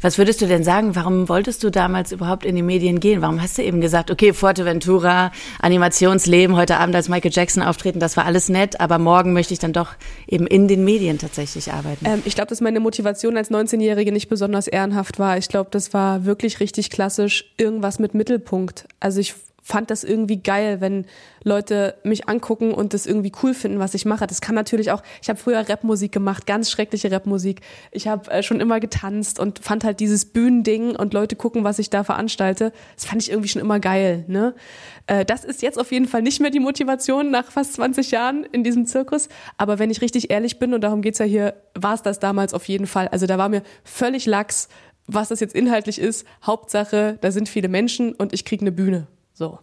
Was würdest du denn sagen? Warum wolltest du damals überhaupt in die Medien gehen? Warum hast du eben gesagt, okay, Forteventura, Animationsleben, heute Abend als Michael Jackson auftreten, das war alles nett, aber morgen möchte ich dann doch eben in den Medien tatsächlich arbeiten? Ähm, ich glaube, dass meine Motivation als 19-Jährige nicht besonders ehrenhaft war. Ich glaube, das war wirklich richtig klassisch irgendwas mit Mittelpunkt. Also ich fand das irgendwie geil, wenn Leute mich angucken und das irgendwie cool finden, was ich mache. Das kann natürlich auch, ich habe früher Rapmusik gemacht, ganz schreckliche Rapmusik. Ich habe äh, schon immer getanzt und fand halt dieses Bühnending und Leute gucken, was ich da veranstalte. Das fand ich irgendwie schon immer geil. Ne? Äh, das ist jetzt auf jeden Fall nicht mehr die Motivation nach fast 20 Jahren in diesem Zirkus. Aber wenn ich richtig ehrlich bin, und darum geht's ja hier, war es das damals auf jeden Fall. Also da war mir völlig lax, was das jetzt inhaltlich ist. Hauptsache, da sind viele Menschen und ich krieg eine Bühne. So.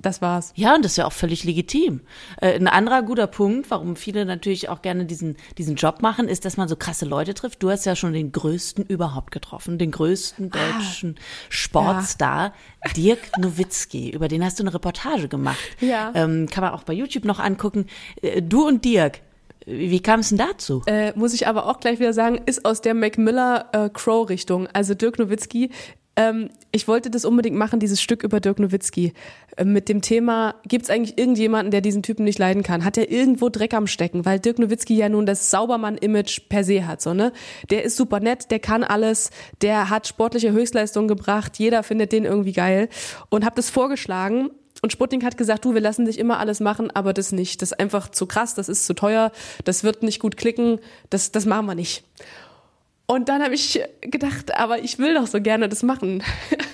Das war's. Ja, und das ist ja auch völlig legitim. Äh, ein anderer guter Punkt, warum viele natürlich auch gerne diesen, diesen Job machen, ist, dass man so krasse Leute trifft. Du hast ja schon den größten überhaupt getroffen, den größten ah. deutschen ah, Sportstar, ja. Dirk Nowitzki. Über den hast du eine Reportage gemacht. Ja. Ähm, kann man auch bei YouTube noch angucken. Äh, du und Dirk, wie kam es denn dazu? Äh, muss ich aber auch gleich wieder sagen, ist aus der Mac Miller äh, Crow Richtung. Also Dirk Nowitzki ähm, ich wollte das unbedingt machen, dieses Stück über Dirk Nowitzki. Äh, mit dem Thema, gibt es eigentlich irgendjemanden, der diesen Typen nicht leiden kann? Hat er irgendwo Dreck am Stecken? Weil Dirk Nowitzki ja nun das Saubermann-Image per se hat, so, ne? Der ist super nett, der kann alles, der hat sportliche Höchstleistungen gebracht, jeder findet den irgendwie geil. Und habe das vorgeschlagen und Sputnik hat gesagt, du, wir lassen dich immer alles machen, aber das nicht. Das ist einfach zu krass, das ist zu teuer, das wird nicht gut klicken, das, das machen wir nicht. Und dann habe ich gedacht, aber ich will doch so gerne das machen.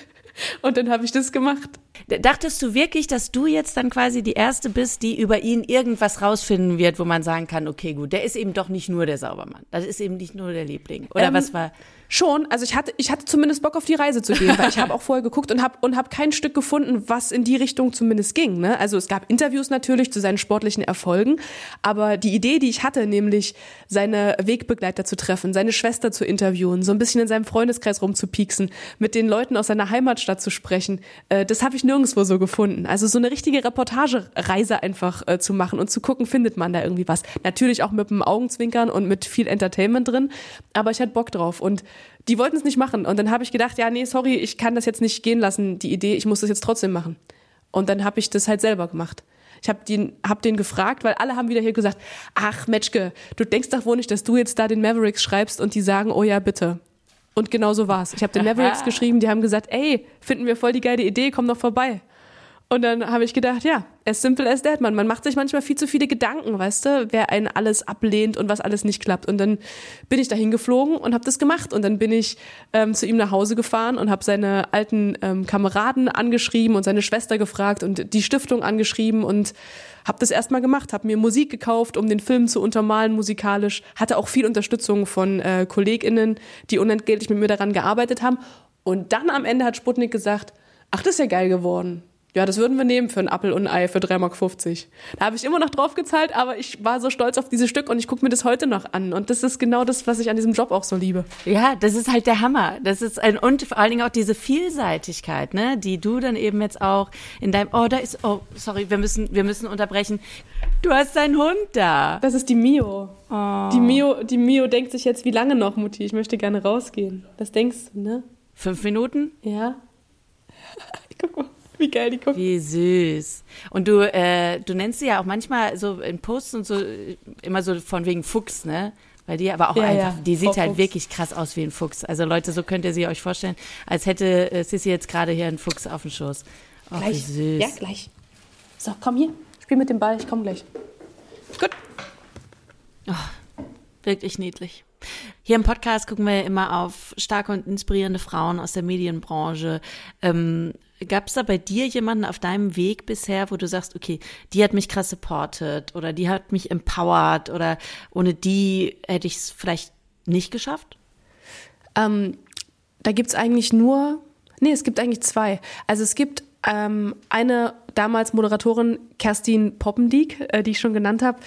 Und dann habe ich das gemacht. Dachtest du wirklich, dass du jetzt dann quasi die Erste bist, die über ihn irgendwas rausfinden wird, wo man sagen kann, okay, gut, der ist eben doch nicht nur der Saubermann. Das ist eben nicht nur der Liebling. Oder ähm, was war? Schon, also ich hatte, ich hatte zumindest Bock auf die Reise zu gehen, weil ich habe auch vorher geguckt und habe und hab kein Stück gefunden, was in die Richtung zumindest ging. Ne? Also es gab Interviews natürlich zu seinen sportlichen Erfolgen, aber die Idee, die ich hatte, nämlich seine Wegbegleiter zu treffen, seine Schwester zu interviewen, so ein bisschen in seinem Freundeskreis rumzupieksen, mit den Leuten aus seiner Heimatstadt zu sprechen, äh, das habe ich nirgendwo so gefunden. Also so eine richtige Reportagereise einfach äh, zu machen und zu gucken, findet man da irgendwie was. Natürlich auch mit einem Augenzwinkern und mit viel Entertainment drin, aber ich hatte Bock drauf und die wollten es nicht machen. Und dann habe ich gedacht, ja, nee, sorry, ich kann das jetzt nicht gehen lassen, die Idee, ich muss das jetzt trotzdem machen. Und dann habe ich das halt selber gemacht. Ich habe den, hab den gefragt, weil alle haben wieder hier gesagt, ach Metschke, du denkst doch wohl nicht, dass du jetzt da den Mavericks schreibst und die sagen, oh ja, bitte. Und genau so war's. Ich habe den Mavericks geschrieben, die haben gesagt, ey, finden wir voll die geile Idee, komm doch vorbei. Und dann habe ich gedacht, ja, as simple as that, man. Man macht sich manchmal viel zu viele Gedanken, weißt du, wer einen alles ablehnt und was alles nicht klappt. Und dann bin ich dahin geflogen und habe das gemacht. Und dann bin ich ähm, zu ihm nach Hause gefahren und habe seine alten ähm, Kameraden angeschrieben und seine Schwester gefragt und die Stiftung angeschrieben und habe das erstmal gemacht, habe mir Musik gekauft, um den Film zu untermalen musikalisch, hatte auch viel Unterstützung von äh, KollegInnen, die unentgeltlich mit mir daran gearbeitet haben. Und dann am Ende hat Sputnik gesagt, ach, das ist ja geil geworden ja, das würden wir nehmen für ein Appel und ein Ei für 3,50 Mark. Da habe ich immer noch drauf gezahlt, aber ich war so stolz auf dieses Stück und ich gucke mir das heute noch an. Und das ist genau das, was ich an diesem Job auch so liebe. Ja, das ist halt der Hammer. Das ist ein, und vor allen Dingen auch diese Vielseitigkeit, ne, die du dann eben jetzt auch in deinem, oh, da ist, oh, sorry, wir müssen, wir müssen unterbrechen. Du hast deinen Hund da. Das ist die Mio. Oh. Die Mio, die Mio denkt sich jetzt, wie lange noch, Mutti? Ich möchte gerne rausgehen. Das denkst du, ne? Fünf Minuten? Ja. Guck mal. Wie geil die guckt. Wie süß. Und du, äh, du nennst sie ja auch manchmal so in Posts und so immer so von wegen Fuchs, ne? Bei dir, aber auch ja, einfach, ja. die sieht Frau halt Fuchs. wirklich krass aus wie ein Fuchs. Also Leute, so könnt ihr sie euch vorstellen, als hätte äh, Sissy jetzt gerade hier einen Fuchs auf dem Schoß. Oh, gleich. Süß. Ja, gleich. So, komm hier. Spiel mit dem Ball, ich komm gleich. Gut. Oh, wirklich niedlich. Hier im Podcast gucken wir immer auf starke und inspirierende Frauen aus der Medienbranche. Ähm, Gab es da bei dir jemanden auf deinem Weg bisher, wo du sagst, okay, die hat mich krass supported oder die hat mich empowered oder ohne die hätte ich es vielleicht nicht geschafft? Ähm, da gibt's eigentlich nur, nee, es gibt eigentlich zwei. Also es gibt ähm, eine damals Moderatorin, Kerstin Poppendiek, äh, die ich schon genannt habe,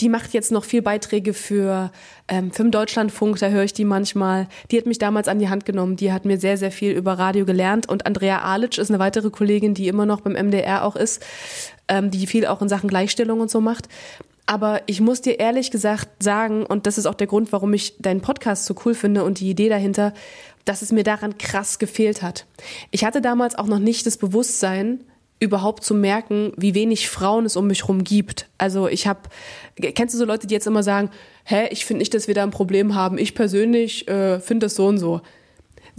die macht jetzt noch viel Beiträge für ähm, Film Deutschlandfunk, da höre ich die manchmal. Die hat mich damals an die Hand genommen, die hat mir sehr, sehr viel über Radio gelernt. Und Andrea Alic ist eine weitere Kollegin, die immer noch beim MDR auch ist, ähm, die viel auch in Sachen Gleichstellung und so macht. Aber ich muss dir ehrlich gesagt sagen, und das ist auch der Grund, warum ich deinen Podcast so cool finde und die Idee dahinter, dass es mir daran krass gefehlt hat. Ich hatte damals auch noch nicht das Bewusstsein, überhaupt zu merken, wie wenig Frauen es um mich herum gibt. Also ich habe, kennst du so Leute, die jetzt immer sagen, hä, ich finde nicht, dass wir da ein Problem haben. Ich persönlich äh, finde das so und so.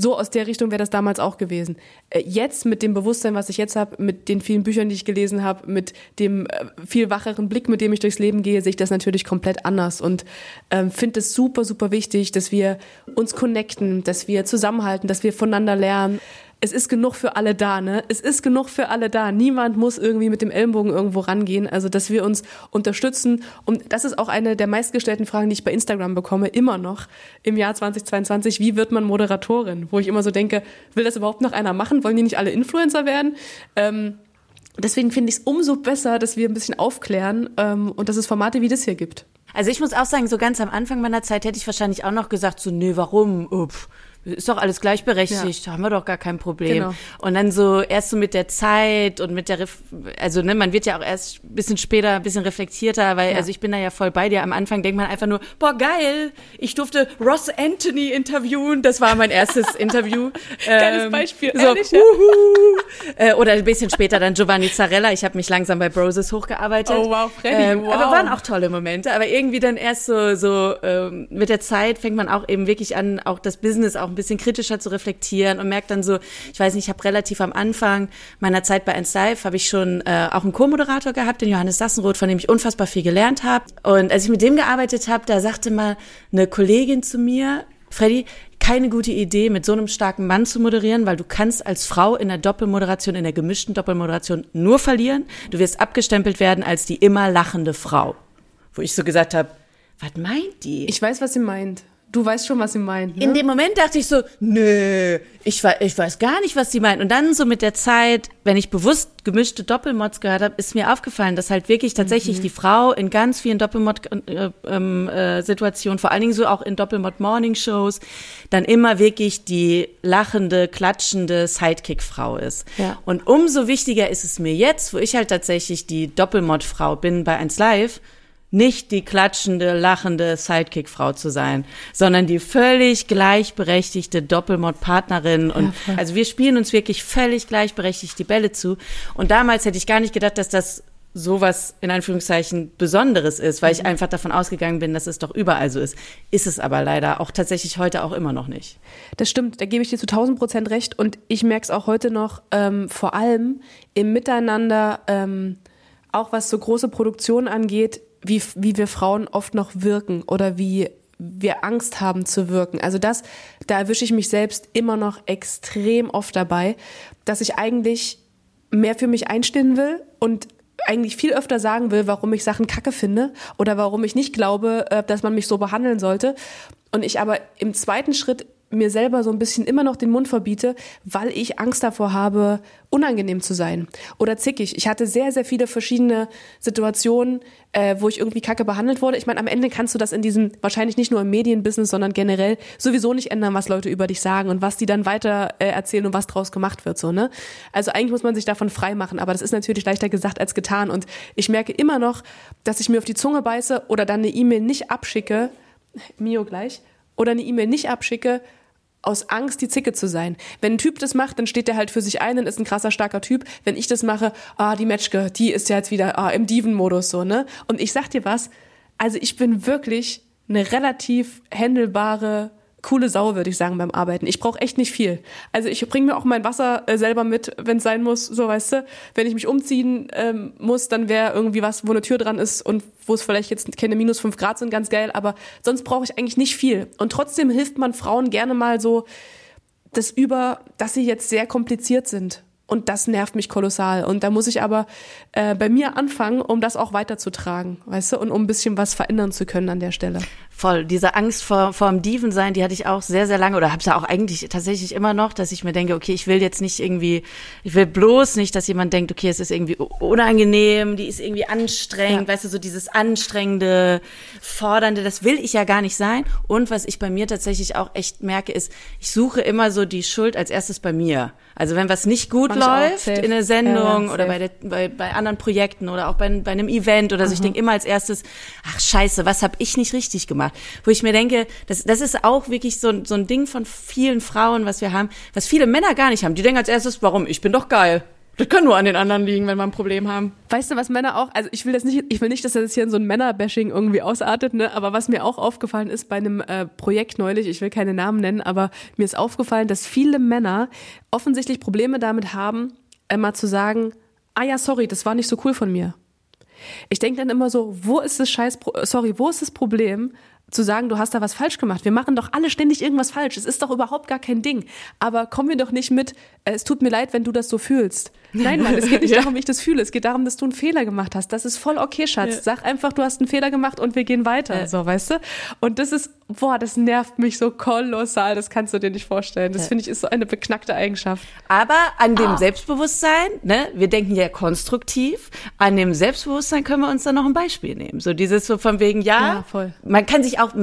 So aus der Richtung wäre das damals auch gewesen. Äh, jetzt mit dem Bewusstsein, was ich jetzt habe, mit den vielen Büchern, die ich gelesen habe, mit dem äh, viel wacheren Blick, mit dem ich durchs Leben gehe, sehe ich das natürlich komplett anders und ähm, finde es super, super wichtig, dass wir uns connecten, dass wir zusammenhalten, dass wir voneinander lernen es ist genug für alle da, ne? Es ist genug für alle da. Niemand muss irgendwie mit dem Ellenbogen irgendwo rangehen. Also, dass wir uns unterstützen. Und das ist auch eine der meistgestellten Fragen, die ich bei Instagram bekomme, immer noch im Jahr 2022. Wie wird man Moderatorin? Wo ich immer so denke, will das überhaupt noch einer machen? Wollen die nicht alle Influencer werden? Ähm, deswegen finde ich es umso besser, dass wir ein bisschen aufklären ähm, und dass es Formate wie das hier gibt. Also ich muss auch sagen, so ganz am Anfang meiner Zeit hätte ich wahrscheinlich auch noch gesagt, so, nee, warum? Upf ist doch alles gleichberechtigt, ja. haben wir doch gar kein Problem. Genau. Und dann so erst so mit der Zeit und mit der, Ref also ne, man wird ja auch erst ein bisschen später, ein bisschen reflektierter, weil, ja. also ich bin da ja voll bei dir. Am Anfang denkt man einfach nur, boah, geil, ich durfte Ross Anthony interviewen. Das war mein erstes Interview. Geiles ähm, Beispiel, so, ehrlich, ja? äh, Oder ein bisschen später dann Giovanni Zarella. Ich habe mich langsam bei Broses hochgearbeitet. Oh wow, Freddy, ähm, wow. Aber waren auch tolle Momente. Aber irgendwie dann erst so, so ähm, mit der Zeit fängt man auch eben wirklich an, auch das Business auch ein bisschen kritischer zu reflektieren und merkt dann so, ich weiß nicht, ich habe relativ am Anfang meiner Zeit bei 1 Live habe ich schon äh, auch einen Co-Moderator gehabt, den Johannes Sassenroth, von dem ich unfassbar viel gelernt habe. Und als ich mit dem gearbeitet habe, da sagte mal eine Kollegin zu mir, Freddy, keine gute Idee, mit so einem starken Mann zu moderieren, weil du kannst als Frau in der Doppelmoderation, in der gemischten Doppelmoderation nur verlieren. Du wirst abgestempelt werden als die immer lachende Frau. Wo ich so gesagt habe, was meint die? Ich weiß, was sie meint. Du weißt schon, was sie meint. Ne? In dem Moment dachte ich so, nö, ich, ich weiß gar nicht, was sie meint. Und dann so mit der Zeit, wenn ich bewusst gemischte Doppelmods gehört habe, ist mir aufgefallen, dass halt wirklich tatsächlich mhm. die Frau in ganz vielen Doppelmod-Situationen, äh, äh, vor allen Dingen so auch in Doppelmod-Morning-Shows, dann immer wirklich die lachende, klatschende Sidekick-Frau ist. Ja. Und umso wichtiger ist es mir jetzt, wo ich halt tatsächlich die Doppelmod-Frau bin bei 1 Live, nicht die klatschende, lachende Sidekick-Frau zu sein, sondern die völlig gleichberechtigte Doppelmod-Partnerin. Und ja, also wir spielen uns wirklich völlig gleichberechtigt die Bälle zu. Und damals hätte ich gar nicht gedacht, dass das sowas in Anführungszeichen Besonderes ist, weil ich mhm. einfach davon ausgegangen bin, dass es doch überall so ist. Ist es aber leider auch tatsächlich heute auch immer noch nicht. Das stimmt, da gebe ich dir zu 1000 Prozent recht. Und ich merke es auch heute noch, ähm, vor allem im Miteinander, ähm, auch was so große Produktionen angeht, wie, wie wir Frauen oft noch wirken oder wie wir Angst haben zu wirken. Also das, da erwische ich mich selbst immer noch extrem oft dabei, dass ich eigentlich mehr für mich einstehen will und eigentlich viel öfter sagen will, warum ich Sachen kacke finde oder warum ich nicht glaube, äh, dass man mich so behandeln sollte. Und ich aber im zweiten Schritt mir selber so ein bisschen immer noch den Mund verbiete, weil ich Angst davor habe, unangenehm zu sein oder zickig. Ich hatte sehr, sehr viele verschiedene Situationen, äh, wo ich irgendwie kacke behandelt wurde. Ich meine, am Ende kannst du das in diesem, wahrscheinlich nicht nur im Medienbusiness, sondern generell sowieso nicht ändern, was Leute über dich sagen und was die dann weiter äh, erzählen und was draus gemacht wird, so, ne? Also eigentlich muss man sich davon frei machen, aber das ist natürlich leichter gesagt als getan und ich merke immer noch, dass ich mir auf die Zunge beiße oder dann eine E-Mail nicht abschicke, Mio gleich, oder eine E-Mail nicht abschicke, aus Angst, die Zicke zu sein. Wenn ein Typ das macht, dann steht der halt für sich ein und ist ein krasser, starker Typ. Wenn ich das mache, ah, die Matchke, die ist ja jetzt wieder ah, im Diven-Modus so, ne? Und ich sag dir was, also ich bin wirklich eine relativ händelbare coole Sau, würde ich sagen, beim Arbeiten. Ich brauche echt nicht viel. Also ich bringe mir auch mein Wasser äh, selber mit, wenn es sein muss, so weißt du. Wenn ich mich umziehen ähm, muss, dann wäre irgendwie was, wo eine Tür dran ist und wo es vielleicht jetzt keine minus fünf Grad sind, ganz geil. Aber sonst brauche ich eigentlich nicht viel. Und trotzdem hilft man Frauen gerne mal so das über, dass sie jetzt sehr kompliziert sind. Und das nervt mich kolossal. Und da muss ich aber äh, bei mir anfangen, um das auch weiterzutragen, weißt du, und um ein bisschen was verändern zu können an der Stelle. Voll. Diese Angst vor, vor dem Dieven sein, die hatte ich auch sehr, sehr lange oder habe es ja auch eigentlich tatsächlich immer noch, dass ich mir denke, okay, ich will jetzt nicht irgendwie, ich will bloß nicht, dass jemand denkt, okay, es ist irgendwie unangenehm, die ist irgendwie anstrengend, ja. weißt du, so dieses anstrengende, fordernde, das will ich ja gar nicht sein. Und was ich bei mir tatsächlich auch echt merke, ist, ich suche immer so die Schuld als erstes bei mir. Also wenn was nicht gut Manch läuft in der Sendung ja, oder bei, der, bei, bei anderen Projekten oder auch bei, bei einem Event oder so, ich denke immer als erstes, ach scheiße, was habe ich nicht richtig gemacht? Gemacht. Wo ich mir denke, das, das ist auch wirklich so, so ein Ding von vielen Frauen, was wir haben, was viele Männer gar nicht haben. Die denken als erstes, warum? Ich bin doch geil. Das kann nur an den anderen liegen, wenn wir ein Problem haben. Weißt du, was Männer auch, also ich will das nicht, ich will nicht, dass das hier in so ein Männerbashing irgendwie ausartet, ne? Aber was mir auch aufgefallen ist bei einem äh, Projekt neulich, ich will keine Namen nennen, aber mir ist aufgefallen, dass viele Männer offensichtlich Probleme damit haben, immer zu sagen, ah ja, sorry, das war nicht so cool von mir. Ich denke dann immer so, wo ist das Scheiß, sorry, wo ist das Problem, zu sagen, du hast da was falsch gemacht. Wir machen doch alle ständig irgendwas falsch. Es ist doch überhaupt gar kein Ding. Aber kommen wir doch nicht mit, äh, es tut mir leid, wenn du das so fühlst. Nein, Mann, es geht nicht ja. darum, wie ich das fühle. Es geht darum, dass du einen Fehler gemacht hast. Das ist voll okay, Schatz. Ja. Sag einfach, du hast einen Fehler gemacht und wir gehen weiter. Ja. So, weißt du? Und das ist, boah, das nervt mich so kolossal. Das kannst du dir nicht vorstellen. Das finde ich ist so eine beknackte Eigenschaft. Aber an dem ah. Selbstbewusstsein, ne, wir denken ja konstruktiv. An dem Selbstbewusstsein können wir uns dann noch ein Beispiel nehmen. So dieses so von wegen, ja, ja voll. man kann sich auch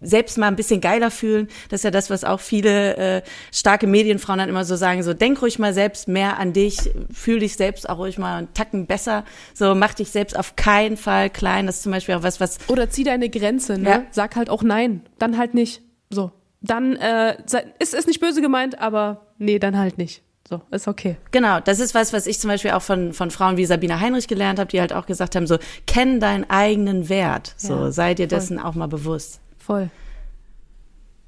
selbst mal ein bisschen geiler fühlen. Das ist ja das, was auch viele äh, starke Medienfrauen dann immer so sagen, so denk ruhig mal selbst mehr an dich, fühl dich selbst auch ruhig mal einen Tacken besser, so mach dich selbst auf keinen Fall klein. Das ist zum Beispiel auch was, was... Oder zieh deine Grenze, ne? Ja. Sag halt auch nein, dann halt nicht. So. Dann äh, ist es nicht böse gemeint, aber nee, dann halt nicht. So, ist okay. Genau, das ist was, was ich zum Beispiel auch von, von Frauen wie Sabine Heinrich gelernt habe, die halt auch gesagt haben, so, kenn deinen eigenen Wert. So, ja, sei dir voll. dessen auch mal bewusst. Voll.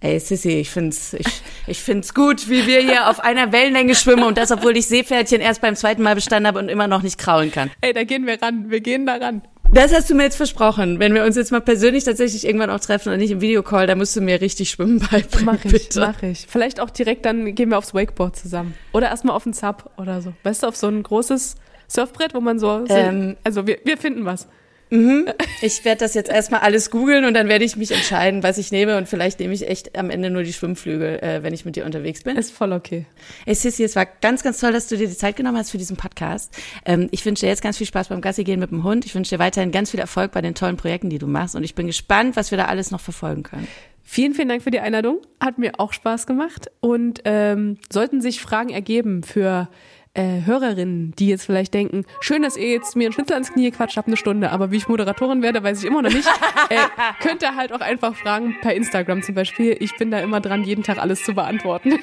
Ey, Sissy, ich find's, ich, ich find's gut, wie wir hier auf einer Wellenlänge schwimmen und das, obwohl ich Seepferdchen erst beim zweiten Mal bestanden habe und immer noch nicht kraulen kann. Ey, da gehen wir ran. Wir gehen da ran. Das hast du mir jetzt versprochen. Wenn wir uns jetzt mal persönlich tatsächlich irgendwann auch treffen und nicht im Videocall, da musst du mir richtig schwimmen beibringen. Mach ich, bitte. mach ich. Vielleicht auch direkt dann gehen wir aufs Wakeboard zusammen. Oder erstmal auf den Sub oder so. Weißt du, auf so ein großes Surfbrett, wo man so, ähm, also wir, wir finden was. Mhm. Ich werde das jetzt erstmal alles googeln und dann werde ich mich entscheiden, was ich nehme. Und vielleicht nehme ich echt am Ende nur die Schwimmflügel, äh, wenn ich mit dir unterwegs bin. Ist voll okay. Ey, Sissi, es war ganz, ganz toll, dass du dir die Zeit genommen hast für diesen Podcast. Ähm, ich wünsche dir jetzt ganz viel Spaß beim Gassi gehen mit dem Hund. Ich wünsche dir weiterhin ganz viel Erfolg bei den tollen Projekten, die du machst. Und ich bin gespannt, was wir da alles noch verfolgen können. Vielen, vielen Dank für die Einladung. Hat mir auch Spaß gemacht. Und ähm, sollten sich Fragen ergeben für äh, Hörerinnen, die jetzt vielleicht denken, schön, dass ihr jetzt mir einen Schnitzel ans Knie quatscht, hab eine Stunde, aber wie ich Moderatorin werde, weiß ich immer noch nicht. Äh, könnt ihr halt auch einfach fragen per Instagram zum Beispiel. Ich bin da immer dran, jeden Tag alles zu beantworten.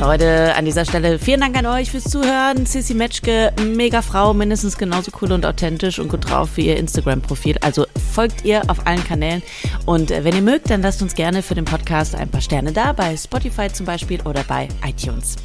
Leute, an dieser Stelle vielen Dank an euch fürs Zuhören. Sissy Metschke, mega Frau, mindestens genauso cool und authentisch und gut drauf wie ihr Instagram-Profil. Also folgt ihr auf allen Kanälen. Und äh, wenn ihr mögt, dann lasst uns gerne für den Podcast ein paar Sterne da, bei Spotify zum Beispiel oder bei iTunes.